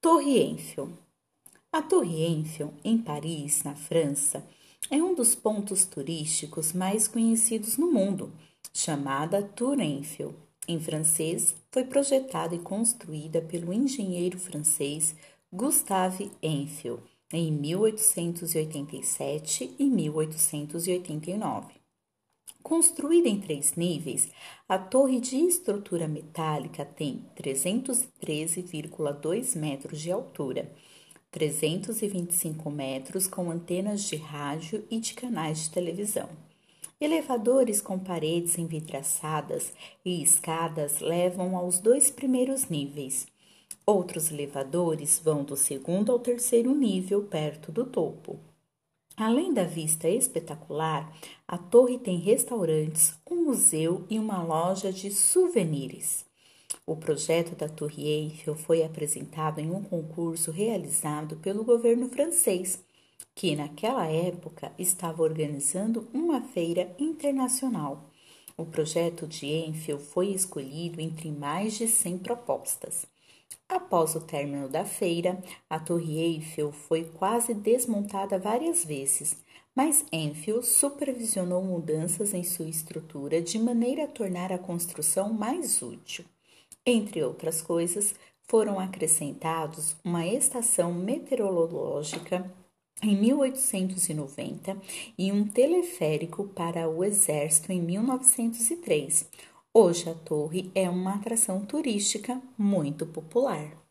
Torre Eiffel. A Torre Eiffel, em Paris, na França, é um dos pontos turísticos mais conhecidos no mundo, chamada Tour Eiffel. Em francês, foi projetada e construída pelo engenheiro francês Gustave Eiffel em 1887 e 1889. Construída em três níveis, a torre de estrutura metálica tem 313,2 metros de altura, 325 metros com antenas de rádio e de canais de televisão. Elevadores com paredes envidraçadas e escadas levam aos dois primeiros níveis. Outros elevadores vão do segundo ao terceiro nível, perto do topo. Além da vista espetacular, a torre tem restaurantes, um museu e uma loja de souvenirs. O projeto da Torre Eiffel foi apresentado em um concurso realizado pelo governo francês, que naquela época estava organizando uma feira internacional. O projeto de Eiffel foi escolhido entre mais de 100 propostas. Após o término da feira, a Torre Eiffel foi quase desmontada várias vezes, mas Enfield supervisionou mudanças em sua estrutura de maneira a tornar a construção mais útil. Entre outras coisas, foram acrescentados uma estação meteorológica em 1890 e um teleférico para o exército em 1903, Hoje a torre é uma atração turística muito popular.